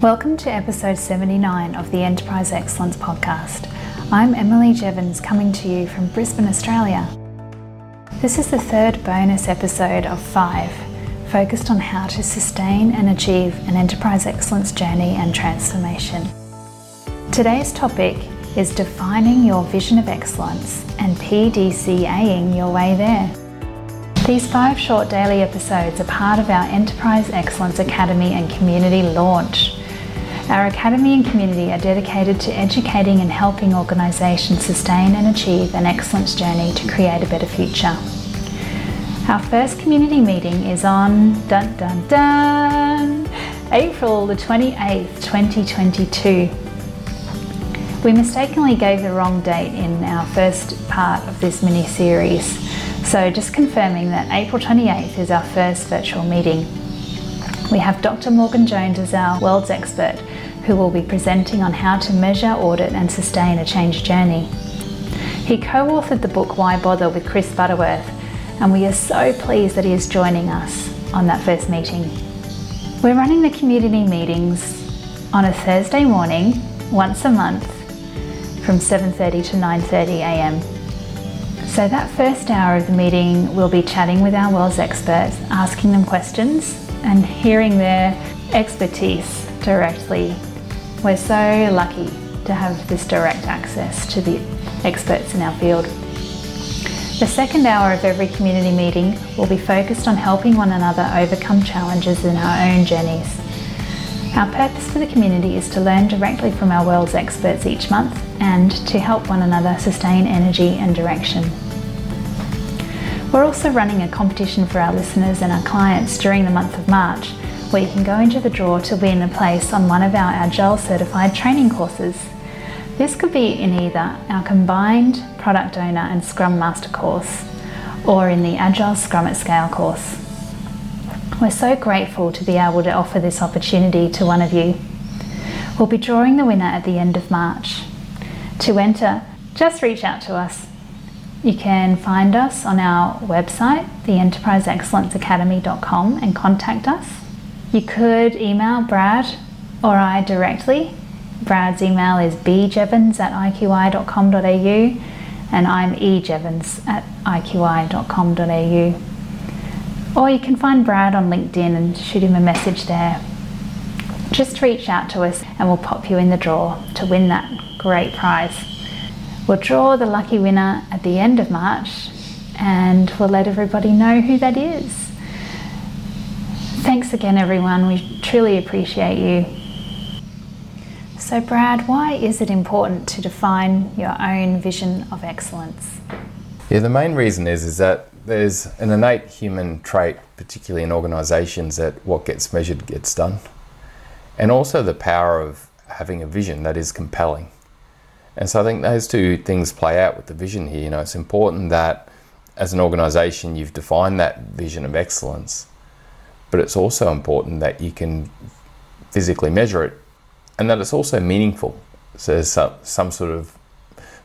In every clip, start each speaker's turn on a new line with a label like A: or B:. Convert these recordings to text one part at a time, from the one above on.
A: Welcome to episode 79 of the Enterprise Excellence Podcast. I'm Emily Jevons coming to you from Brisbane, Australia. This is the third bonus episode of five, focused on how to sustain and achieve an enterprise excellence journey and transformation. Today's topic is defining your vision of excellence and PDCAing your way there. These five short daily episodes are part of our Enterprise Excellence Academy and Community launch. Our Academy and community are dedicated to educating and helping organisations sustain and achieve an excellence journey to create a better future. Our first community meeting is on dun dun dun April the 28th, 2022. We mistakenly gave the wrong date in our first part of this mini series. So, just confirming that April 28th is our first virtual meeting. We have Dr. Morgan Jones as our world's expert, who will be presenting on how to measure, audit, and sustain a change journey. He co authored the book Why Bother with Chris Butterworth, and we are so pleased that he is joining us on that first meeting. We're running the community meetings on a Thursday morning, once a month, from 7:30 to 9:30 a.m. So, that first hour of the meeting, we'll be chatting with our WELS experts, asking them questions, and hearing their expertise directly. We're so lucky to have this direct access to the experts in our field. The second hour of every community meeting will be focused on helping one another overcome challenges in our own journeys. Our purpose for the community is to learn directly from our world's experts each month and to help one another sustain energy and direction. We're also running a competition for our listeners and our clients during the month of March where you can go into the draw to win a place on one of our Agile certified training courses. This could be in either our combined Product Owner and Scrum Master course or in the Agile Scrum at Scale course. We're so grateful to be able to offer this opportunity to one of you. We'll be drawing the winner at the end of March. To enter, just reach out to us. You can find us on our website, theenterpriseexcellenceacademy.com, and contact us. You could email Brad or I directly. Brad's email is bjevons at iqi.com.au and I'm ejevons at iqi.com.au. Or you can find Brad on LinkedIn and shoot him a message there. Just reach out to us and we'll pop you in the draw to win that great prize. We'll draw the lucky winner at the end of March and we'll let everybody know who that is. Thanks again, everyone. We truly appreciate you. So, Brad, why is it important to define your own vision of excellence?
B: Yeah, the main reason is is that there's an innate human trait, particularly in organisations, that what gets measured gets done, and also the power of having a vision that is compelling. And so I think those two things play out with the vision here. You know, it's important that as an organisation you've defined that vision of excellence, but it's also important that you can physically measure it, and that it's also meaningful. So there's some, some sort of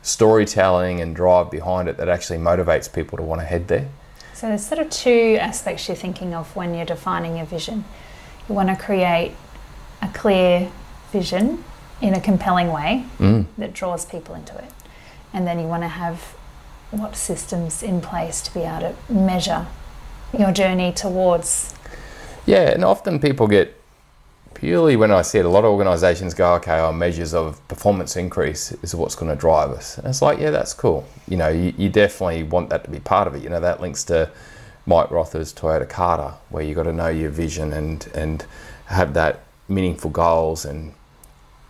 B: storytelling and drive behind it that actually motivates people to want to head there.
A: So there's sort of two aspects you're thinking of when you're defining your vision. You want to create a clear vision in a compelling way
B: Mm.
A: that draws people into it. And then you want to have what systems in place to be able to measure your journey towards
B: Yeah, and often people get purely when I see it, a lot of organisations go, okay, our measures of performance increase is what's going to drive us. And it's like, yeah, that's cool. You know, you, you definitely want that to be part of it. You know, that links to Mike Rother's Toyota Kata, where you've got to know your vision and and have that meaningful goals and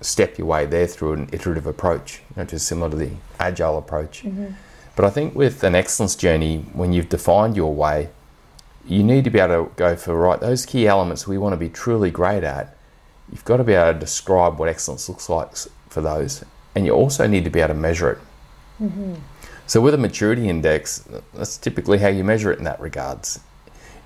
B: step your way there through an iterative approach, you know, which is similar to the agile approach. Mm-hmm. But I think with an excellence journey, when you've defined your way, you need to be able to go for right those key elements we want to be truly great at. You've got to be able to describe what excellence looks like for those, and you also need to be able to measure it. So with a maturity index, that's typically how you measure it in that regards.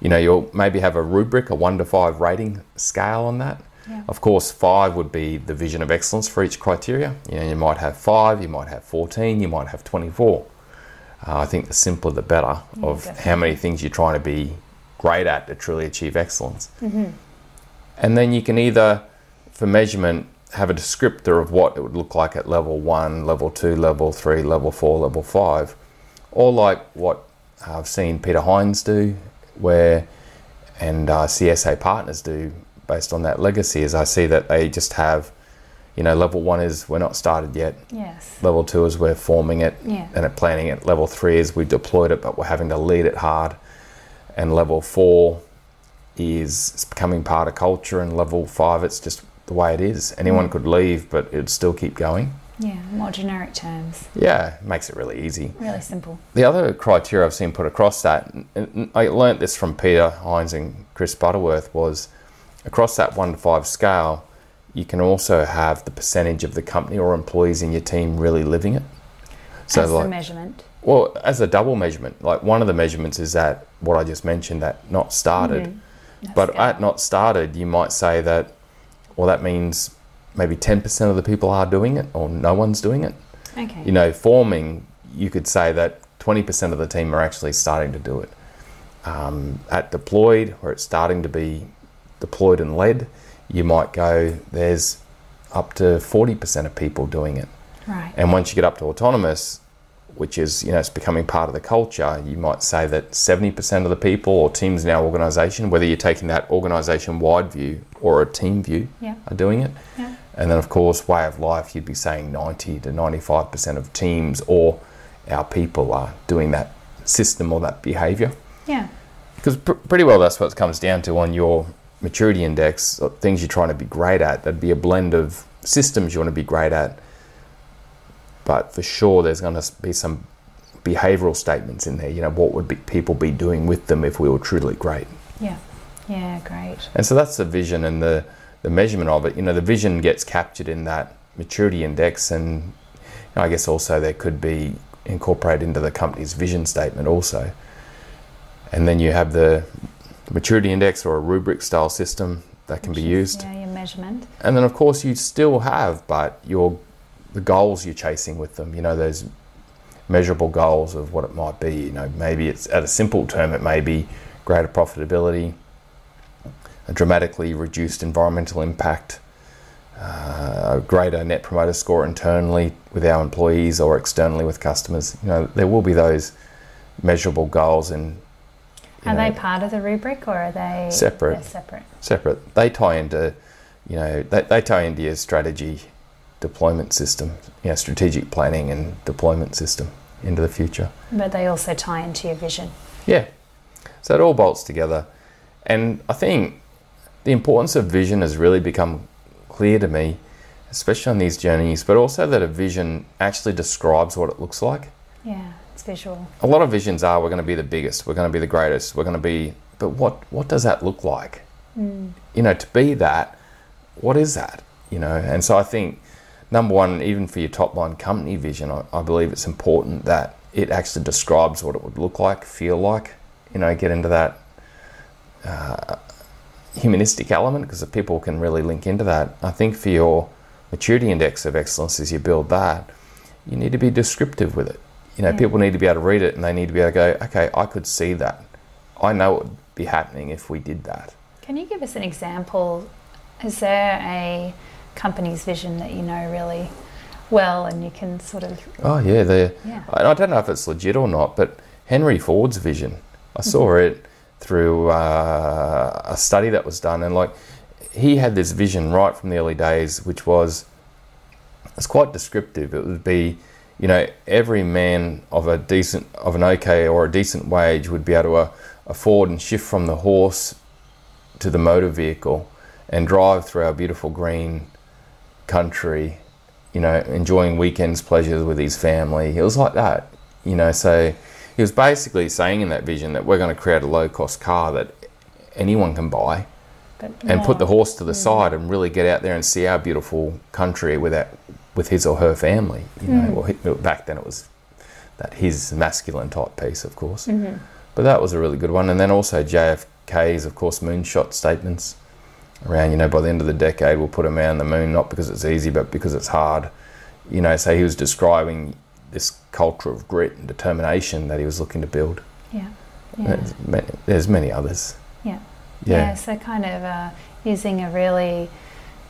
B: You know, you'll maybe have a rubric, a one to five rating scale on that.
A: Yeah.
B: Of course, five would be the vision of excellence for each criteria. You know, you might have five, you might have 14, you might have 24. Uh, I think the simpler the better
A: Yeah,
B: of how many things you're trying to be great at to truly achieve excellence. And then you can either for measurement, have a descriptor of what it would look like at level one, level two, level three, level four, level five, or like what I've seen Peter Hines do, where and uh, SA partners do based on that legacy. Is I see that they just have, you know, level one is we're not started yet.
A: Yes.
B: Level two is we're forming it
A: Yeah.
B: and it planning it. Level three is we deployed it, but we're having to lead it hard. And level four is becoming part of culture. And level five, it's just the way it is. Anyone
A: Mm.
B: could leave, but it'd still keep going.
A: Yeah. More generic terms.
B: Yeah, makes it really easy.
A: Really simple.
B: The other criteria I've seen put across that, and- I learnt this from Peter Hines and Chris Butterworth, was across that one to five scale, you can also have the percentage of the company or employees in your team really living it. So,
A: As
B: like,
A: the measurement.
B: Well, as a double measurement, like one of the measurements is that what I just mentioned, that not started.
A: Mhm.
B: But at not started, you might say that, well, that means maybe 10% of the people are doing it or no one's doing it.
A: Okay.
B: You know, forming, you could say that 20% of the team are actually starting to do it. Um, at deployed, where it's starting to be deployed and led, you might go, there's up to 40% of people doing it.
A: right.
B: And once you get up to autonomous, which is, you know, it's becoming part of the culture, you might say that 70% of the people or teams in our organization, whether you're taking that organization wide view or a team view,
A: Yeah.
B: are doing it.
A: Yeah.
B: And then, of course, way of life, you'd be saying 90 to 95% of teams or our people are doing that system or that behavior.
A: Yeah.
B: Because pr- pretty well that's what it comes down to on your maturity index, things you're trying to be great at. That'd be a blend of systems you want to be great at. But for sure, there's going to be some behavioral statements in there. You know, what would be, people be doing with them if we were truly great?
A: Yeah. Yeah. Great.
B: And so that's the vision and the, the measurement of it. You know, the vision gets captured in that maturity index, and you know, I guess also there could be incorporated into the company's vision statement also. And then you have the maturity index or a rubric style system that can be
A: Which is,
B: used.
A: Yeah. Your measurement.
B: And then of course you still have, but your the goals you're chasing with them. You know those measurable goals of what it might be. You know maybe it's at a simple term it may be greater profitability, a dramatically reduced environmental impact, uh, a greater net promoter score internally with our employees or externally with customers. You know there will be those measurable goals and
A: Are
B: know,
A: they part of the rubric or are they
B: Separate.
A: They're separate.
B: separate. They tie into, you know, they, they tie into your strategy deployment system, you know, strategic planning and deployment system into the future.
A: But they also tie into your vision.
B: Yeah. So it all bolts together. And I think the importance of vision has really become clear to me, especially on these journeys, but also that a vision actually describes what it looks like.
A: Yeah. It's visual.
B: A lot of visions are we're going to be the biggest, we're going to be the greatest, we're going to be, but what, what does that look like?
A: Mm.
B: you know, to be that, what is that? You know, and so I think number one, even for your top line company vision, I, I believe it's important that it actually describes what it would look like, feel like. You know, get into that uh, humanistic element because people can really link into that. I think for your maturity index of excellence, as you build that, you need to be descriptive with it. You know,
A: Yeah.
B: people need to be able to read it and they need to be able to go, okay, I could see that. I know it would be happening if we did that.
A: Can you give us an example? Is there a company's vision that you know really well and you can sort of,
B: Oh yeah, the
A: yeah.
B: I I don't know if it's legit or not, but Henry Ford's vision. I saw it through uh, a study that was done, and like he had this vision right from the early days, which was it's quite descriptive. It would be, you know, every man of a decent, of an okay or a decent wage would be able to uh, afford and shift from the horse to the motor vehicle and drive through our beautiful green country you know, enjoying weekends pleasures with his family. It was like that, you know. So he was basically saying in that vision that we're going to create a low cost car that anyone can buy
A: But
B: and put the horse to the side and really get out there and see our beautiful country with that, with his or her family. You know,
A: Mm.
B: well, back then it was that his masculine type piece, of course.
A: Mhm.
B: But that was a really good one. And then also JFK's, of course, moonshot statements around, you know, by the end of the decade, we'll put a man on the moon, not because it's easy, but because it's hard. You know, so he was describing this culture of grit and determination that he was looking to build.
A: Yeah. Yeah.
B: There's, many, there's many others.
A: Yeah.
B: Yeah.
A: Yeah, so kind of uh, using a really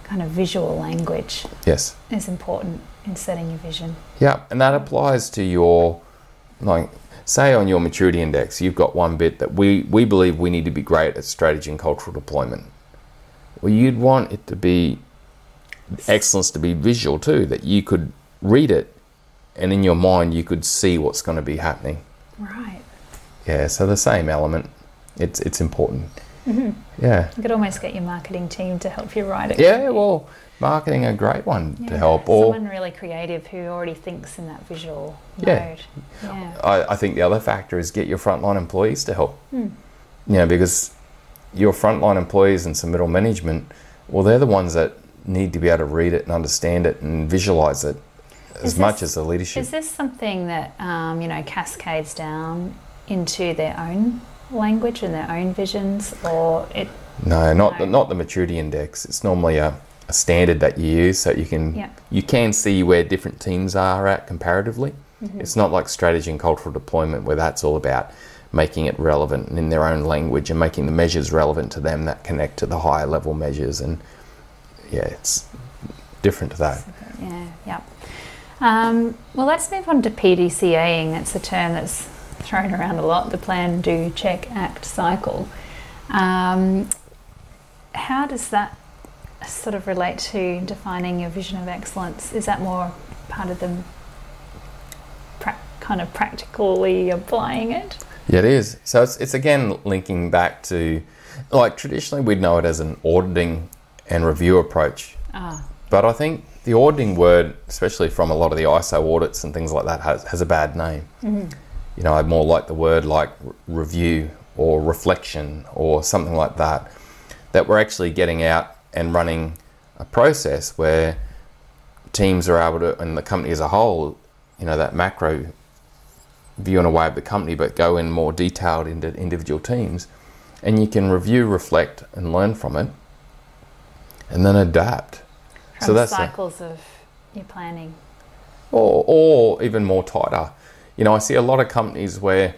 A: kind of visual language
B: Yes.
A: is important in setting your vision.
B: Yeah, and that applies to your like say on your maturity index, you've got one bit that we, we believe we need to be great at strategy and cultural deployment. Well, you'd want it to be excellence to be visual too, that you could read it and in your mind you could see what's going to be happening.
A: Right.
B: Yeah, so the same element. It's it's important.
A: hmm
B: Yeah.
A: You could almost get your marketing team to help you write it.
B: Yeah, well, marketing a great one
A: Yeah,
B: to help. Or
A: someone really creative who already thinks in that visual
B: Yeah.
A: mode. Yeah.
B: I, I think the other factor is get your frontline employees to help.
A: Hmm.
B: You know, because your frontline employees and some middle management, well, they're the ones that need to be able to read it and understand it and visualize it as much as the leadership.
A: Is this something that um, you know cascades down into their own language and their own visions, or it?
B: no, not
A: No.
B: the, not the maturity index. It's normally a, a standard that you use so you can
A: Yeah.
B: you can see where different teams are at comparatively.
A: Mhm.
B: It's not like strategy and cultural deployment where that's all about making it relevant in their own language and making the measures relevant to them that connect to the higher level measures. And yeah, it's different to that.
A: Yeah. Yeah. Um, well, let's move on to PDCAing. That's a term that's thrown around a lot. The plan, do, check, act cycle. Um, how does that sort of relate to defining your vision of excellence? Is that more part of the pra- kind of practically applying it?
B: Yeah, it is. So it's, it's again linking back to like traditionally we'd know it as an auditing and review approach.
A: Ah,
B: But I think the auditing word, especially from a lot of the ISO audits and things like that, has, has a bad name.
A: mhm.
B: you know, I'd more like the word like review or reflection or something like that. That we're actually getting out and running a process where teams are able to, and the company as a whole, you know, that macro view and away of the company, but go in more detailed into individual teams, and you can review, reflect, and learn from it, and then adapt.
A: From
B: So that's a-
A: cycles of your planning.
B: or, or even more tighter. You know, I see a lot of companies where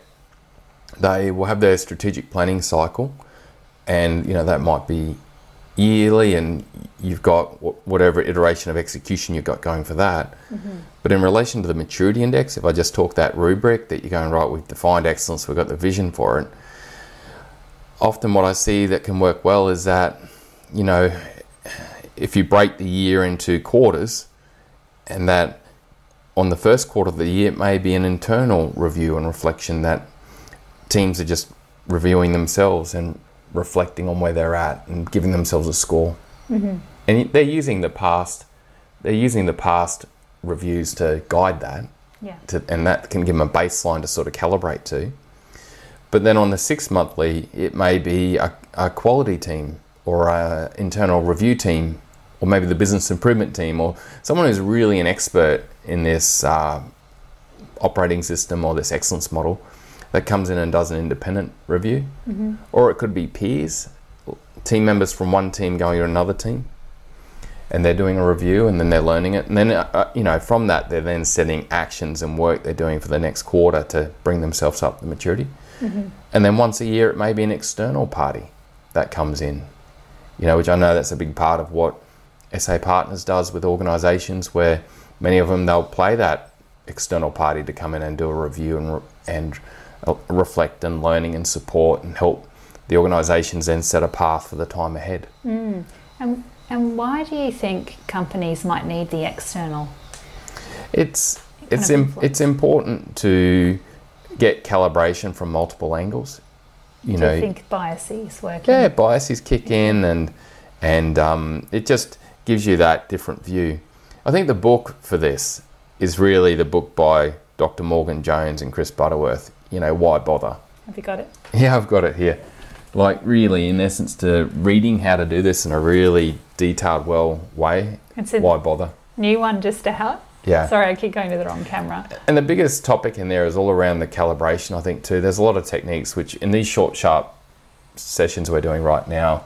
B: they will have their strategic planning cycle, and you know that might be yearly, and you've got wh- whatever iteration of execution you've got going for that. Mm-hmm. But in relation to the maturity index, if I just talk that rubric that you're going right, we've defined excellence, we've got the vision for it. Often, what I see that can work well is that, you know, if you break the year into quarters, and that on the first quarter of the year, it may be an internal review and reflection that teams are just reviewing themselves and reflecting on where they're at and giving themselves a score.
A: Mm-hmm.
B: And they're using the past, they're using the past reviews to guide that,
A: Yeah.
B: to, and that can give them a baseline to sort of calibrate to. But then on the six monthly, it may be a, a quality team or an internal review team, or maybe the business improvement team, or someone who's really an expert in this uh, operating system or this excellence model that comes in and does an independent review.
A: Mm-hmm.
B: Or it could be peers, team members from one team going to another team, and they're doing a review and then they're learning it. And then, uh, uh, you know, from that, they're then setting actions and work they're doing for the next quarter to bring themselves up to maturity.
A: Mm-hmm.
B: And then once a year, it may be an external party that comes in, you know, which I know that's a big part of what SA Partners does with organisations where many of them they'll play that external party to come in and do a review and, and reflect and learning and support and help the organisations then set a path for the time ahead.
A: Mm. And, and why do you think companies might need the external?
B: It's it's im- it's important to get calibration from multiple angles. You
A: do
B: know,
A: you think biases working?
B: yeah, biases kick in, and and um, it just gives you that different view. I think the book for this is really the book by Dr. Morgan Jones and Chris Butterworth. You know, why bother?
A: Have you got it?
B: Yeah, I've got it here. Like really, in essence, to reading how to do this in a really detailed, well way.
A: It's a
B: Why bother?
A: new one just out.
B: Yeah.
A: Sorry, I keep going to the wrong camera.
B: And the biggest topic in there is all around the calibration, I think, too. There's a lot of techniques which, in these short, sharp sessions we're doing right now,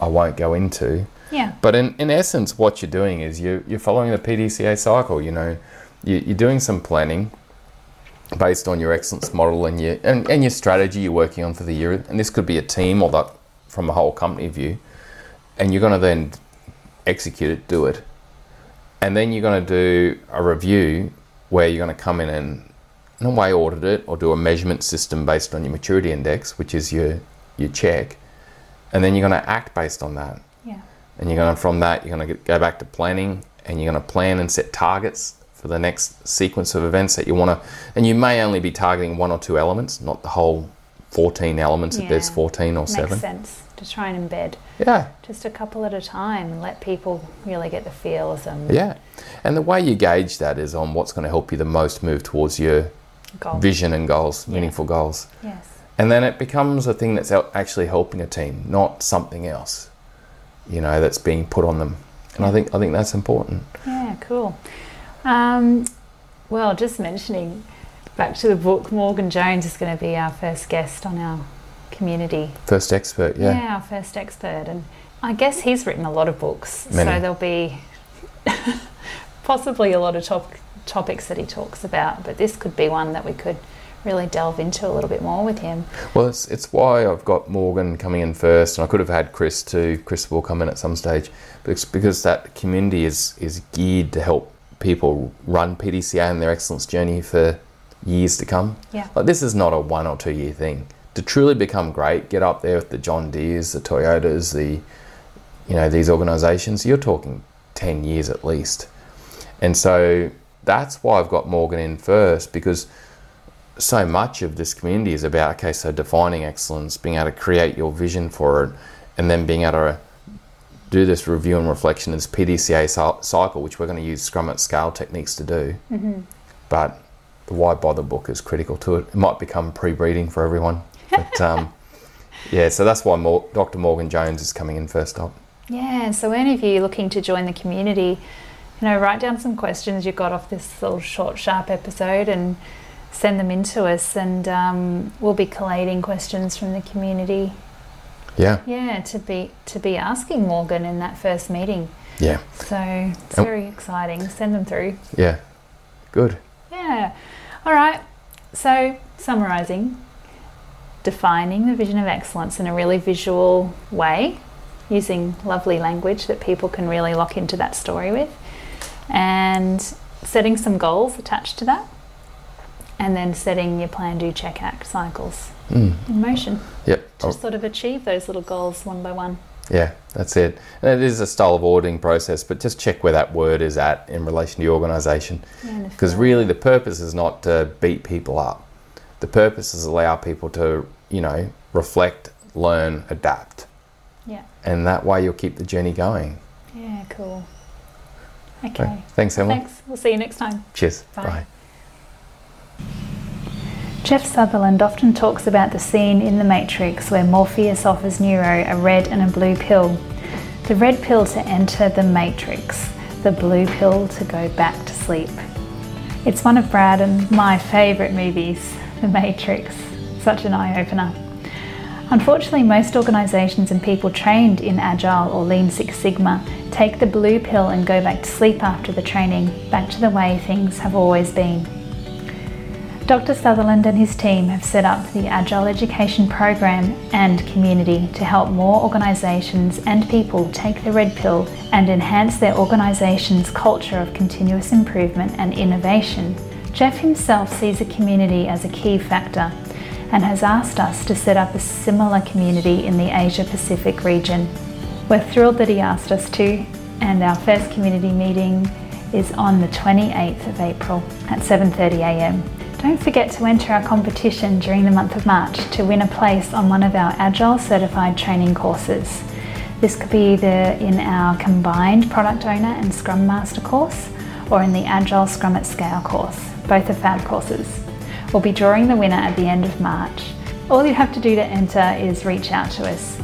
B: I won't go into.
A: Yeah.
B: But in, in essence, what you're doing is you, you're following the PDCA cycle. You know, you, you're doing some planning based on your excellence model and your, and, and your strategy you're working on for the year. And this could be a team or that from a whole company view. And you're going to then execute it, do it. And then you're going to do a review where you're going to come in and, in a way, audit it or do a measurement system based on your maturity index, which is your, your check. And then you're going to act based on that.
A: Yeah.
B: And you're going to, from that, you're going to go back to planning and you're going to plan and set targets for the next sequence of events that you want to. And you may only be targeting one or two elements, not the whole 14 elements if there's 14 or
A: Makes
B: 7.
A: sense to try and embed
B: Yeah.
A: just a couple at a time and let people really get the feel of them.
B: Yeah. And the way you gauge that is on what's going to help you the most move towards your
A: Goal.
B: vision and goals,
A: Yeah.
B: meaningful goals.
A: Yes.
B: And then it becomes a thing that's actually helping a team, not something else, you know, that's being put on them. And I think I think that's important.
A: Yeah, cool. Um, well, just mentioning back to the book, Morgan Jones is going to be our first guest on our community.
B: First expert, yeah.
A: our first expert. And I guess he's written a lot of books.
B: Many.
A: So there'll be possibly a lot of top, topics that he talks about. But this could be one that we could really delve into a little bit more with him.
B: Well, it's, it's why I've got Morgan coming in first, and I could have had Chris too. Chris will come in at some stage, but it's because that community is is geared to help people run PDCA and their excellence journey for years to come.
A: Yeah.
B: Like this is not a one or two year thing. To truly become great, get up there with the John Deeres, the Toyotas, the you know these organisations. You're talking ten years at least, and so that's why I've got Morgan in first because so much of this community is about okay, so defining excellence, being able to create your vision for it, and then being able to do this review and reflection, this PDCA cycle, which we're going to use Scrum at scale techniques to do. But the why bother book is critical to it. It might become pre-breeding for everyone, but um, yeah, so that's why Mor- Dr. Morgan Jones is coming in first up.
A: Yeah, so any of you looking to join the community, you know, write down some questions you got off this little short, sharp episode and send them in to us, and um, we'll be collating questions from the community.
B: Yeah,
A: Yeah, to be to be asking Morgan in that first meeting.
B: yeah,
A: So it's
B: Oh.
A: very exciting. Send them through.
B: yeah. Good.
A: Yeah. All right. So summarising, defining the vision of excellence in a really visual way, using lovely language that people can really lock into that story with, and setting some goals attached to that, and then setting your plan, do, check, act cycles
B: Mm.
A: in motion
B: Yep.
A: to sort of achieve those little goals one by one.
B: Yeah, that's it. And it is a style of auditing process, but just check where that word is at in relation to your organisation.
A: Yeah, and if
B: Because really, the purpose is not to beat people up. The purpose is allow people to, you know, reflect, learn, adapt,
A: Yeah.
B: and that way you'll keep the journey going.
A: Yeah, cool. Okay.
B: Thanks, Emma.
A: Thanks. We'll see you next time.
B: Cheers.
A: Bye.
B: Bye.
A: Jeff Sutherland often talks about the scene in The Matrix where Morpheus offers Neo a red and a blue pill. The red pill to enter the Matrix, the blue pill to go back to sleep. It's one of Brad and my favourite movies, The Matrix. Such an eye opener. Unfortunately, most organisations and people trained in Agile or Lean Six Sigma take the blue pill and go back to sleep after the training, back to the way things have always been. Dr. Sutherland and his team have set up the Agile Education Program and community to help more organisations and people take the red pill and enhance their organisation's culture of continuous improvement and innovation. Jeff himself sees a community as a key factor and has asked us to set up a similar community in the Asia Pacific region. We're thrilled that he asked us to, and our first community meeting is on the 28th of April at 7:30am. Don't forget to enter our competition during the month of March to win a place on one of our Agile certified training courses. This could be either in our combined product owner and Scrum Master course or in the Agile Scrum at Scale course. Both are fab courses. We'll be drawing the winner at the end of March. All you have to do to enter is reach out to us.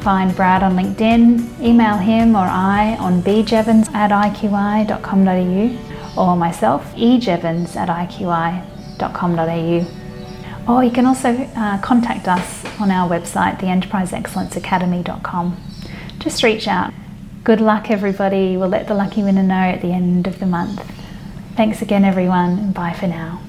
A: Find Brad on LinkedIn, email him or I on bjevons at iqi.com.au or myself, ejevons at iqi.com.au. Or you can also uh, contact us on our website, theenterpriseexcellenceacademy.com. Just reach out. Good luck, everybody. We'll let the lucky winner know at the end of the month. Thanks again, everyone, and bye for now.